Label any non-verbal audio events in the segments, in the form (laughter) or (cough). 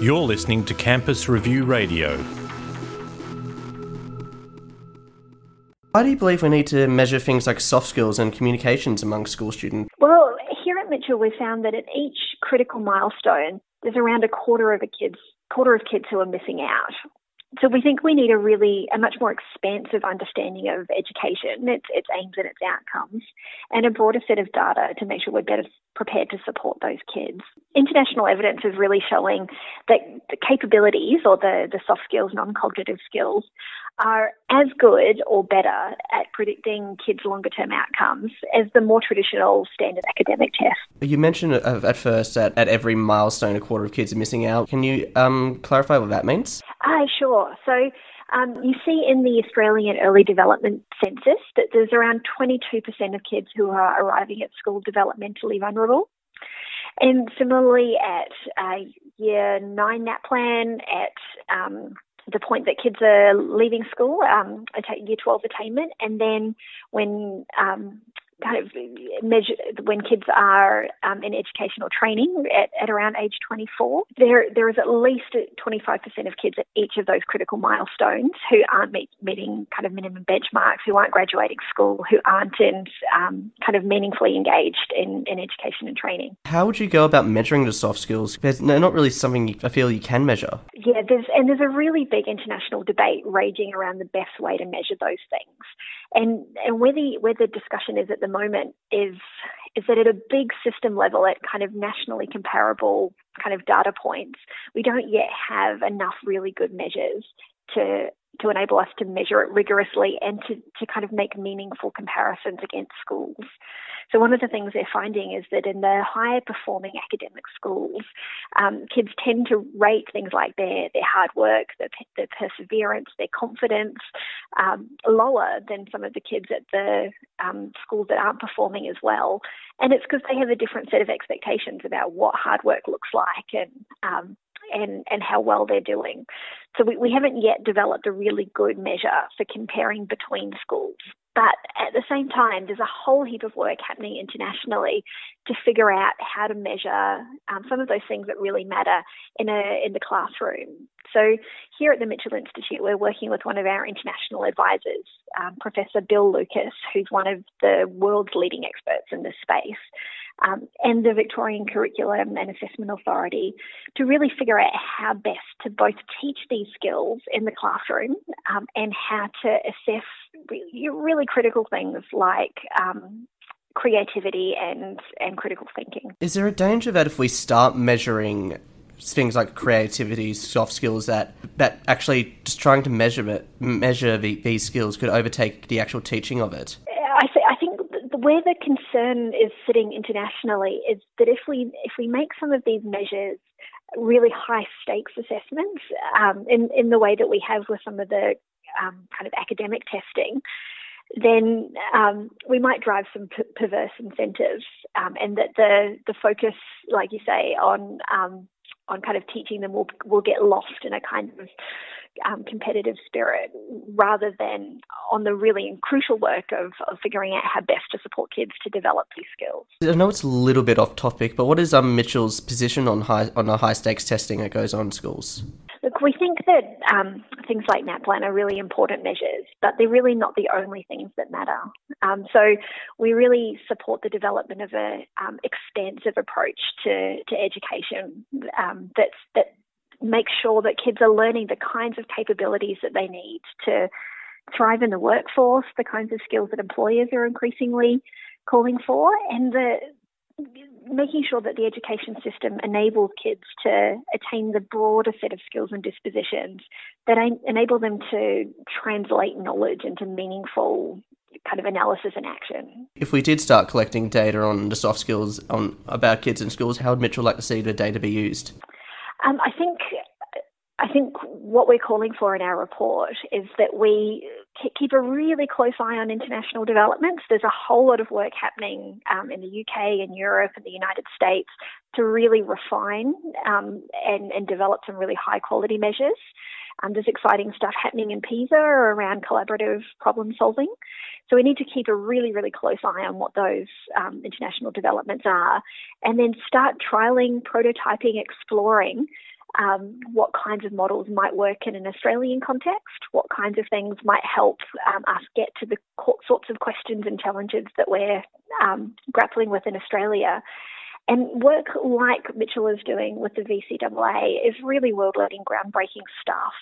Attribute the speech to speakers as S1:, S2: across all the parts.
S1: You're listening to Campus Review Radio.
S2: Why do you believe we need to measure things like soft skills and communications among school students?
S3: Well, here at Mitchell, we found that at each critical milestone, there's around a quarter of a kids, quarter of kids who are missing out. So we think we need a really a much more expansive understanding of education, its its aims and its outcomes, and a broader set of data to make sure we're better prepared to support those kids. International evidence is really showing that the capabilities or the, the soft skills, non-cognitive skills, are as good or better at predicting kids' longer term outcomes as the more traditional standard academic tests.
S2: You mentioned at first that at every milestone, a quarter of kids are missing out. Can you um, clarify what that means?
S3: Uh, sure. So um, you see in the Australian Early Development Census that there's around 22% of kids who are arriving at school developmentally vulnerable. And similarly, at uh, year nine NAPLAN, at um, the point that kids are leaving school, um, year 12 attainment, and then when um, kind of measure when kids are um, in educational training at, at around age 24. There, there is at least 25% of kids at each of those critical milestones who aren't meet, meeting kind of minimum benchmarks, who aren't graduating school, who aren't in, um, kind of meaningfully engaged in, in education and training.
S2: How would you go about measuring the soft skills? There's not really something I feel you can measure.
S3: Yeah, there's and there's a really big international debate raging around the best way to measure those things. And and where the where the discussion is at the moment is is that at a big system level, at kind of nationally comparable kind of data points, we don't yet have enough really good measures to to enable us to measure it rigorously and to, to kind of make meaningful comparisons against schools. So one of the things they're finding is that in the higher performing academic schools, um, kids tend to rate things like their, their hard work, their, their perseverance, their confidence um, lower than some of the kids at the um, schools that aren't performing as well. And it's because they have a different set of expectations about what hard work looks like and um, and, and how well they're doing. So we, we haven't yet developed a really good measure for comparing between schools. But at the same time, there's a whole heap of work happening internationally to figure out how to measure um, some of those things that really matter in a in the classroom. So here at the Mitchell Institute, we're working with one of our international advisors, um, Professor Bill Lucas, who's one of the world's leading experts in this space um, and the Victorian Curriculum and Assessment Authority to really figure out how best to both teach these skills in the classroom um, and how to assess really, really critical things like um, creativity and, and critical thinking.
S2: Is there a danger that if we start measuring things like creativity, soft skills that that actually just trying to measure it, measure the, these skills could overtake the actual teaching of it?
S3: I, th- I think where the concern is sitting internationally is that if we if we make some of these measures really high stakes assessments um, in in the way that we have with some of the um, kind of academic testing, then um, we might drive some perverse incentives, um, and that the the focus, like you say, on um, on kind of teaching them will will get lost in a kind of um, competitive spirit rather than on the really crucial work of, of figuring out how best to support kids to develop these skills.
S2: I know it's a little bit off topic, but what is um, Mitchell's position on high on the high stakes testing that goes on in schools?
S3: Look, we think that um, things like NAPLAN are really important measures, but they're really not the only things that matter. Um, so we really support the development of an um, expansive approach to, to education um, that's, that make sure that kids are learning the kinds of capabilities that they need to thrive in the workforce, the kinds of skills that employers are increasingly calling for, and the making sure that the education system enables kids to attain the broader set of skills and dispositions that enable them to translate knowledge into meaningful kind of analysis and action.
S2: If we did start collecting data on the soft skills on about kids in schools, how would Mitchell like to see the data be used?
S3: Um, I think think what we're calling for in our report is that we keep a really close eye on international developments. There's a whole lot of work happening um, in the UK and Europe and the United States to really refine um, and, and, develop some really high quality measures. Um, there's exciting stuff happening in PISA around collaborative problem solving. So we need to keep a really, really close eye on what those um, international developments are and then start trialing, prototyping, exploring um, what kinds of models might work in an Australian context, what kinds of things might help um, us get to the sorts of questions and challenges that we're um, grappling with in Australia. And work like Mitchell is doing with the VCAA is really world leading, groundbreaking stuff.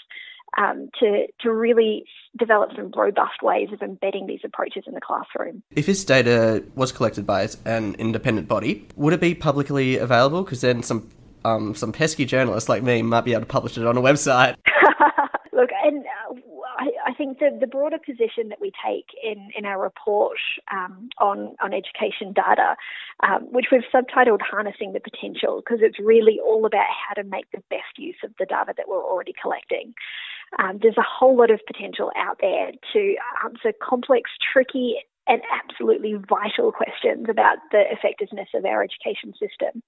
S3: Um, to to really develop some robust ways of embedding these approaches in the classroom.
S2: If this data was collected by an independent body, would it be publicly available? Because then some um, some pesky journalists like me might be able to publish it on a website. (laughs)
S3: Look, and uh, I, I, think the, the broader position that we take in, in our report um, on, on education data, um, which we've subtitled Harnessing the Potential, because it's really all about how to make the best use of the data that we're already collecting. Um, there's a whole lot of potential out there to answer complex, tricky, and absolutely vital questions about the effectiveness of our education system.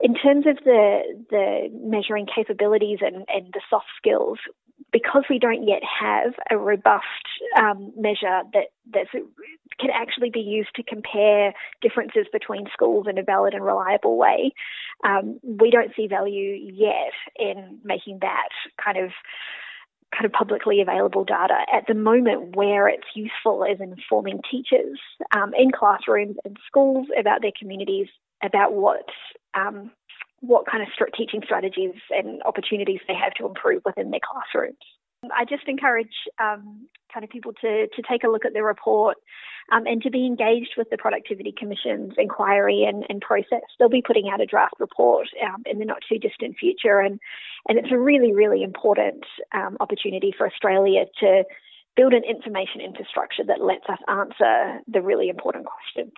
S3: In terms of the the measuring capabilities and, and the soft skills, because we don't yet have a robust um, measure that that can actually be used to compare differences between schools in a valid and reliable way, um, we don't see value yet in making that kind of kind of publicly available data. At the moment, where it's useful is informing teachers um, in classrooms and schools about their communities, about what um, what kind of teaching strategies and opportunities they have to improve within their classrooms. I just encourage um, kind of people to, to take a look at the report um, and to be engaged with the Productivity Commission's inquiry and, and process. They'll be putting out a draft report um, in the not too distant future, and, and it's a really, really important um, opportunity for Australia to build an information infrastructure that lets us answer the really important questions.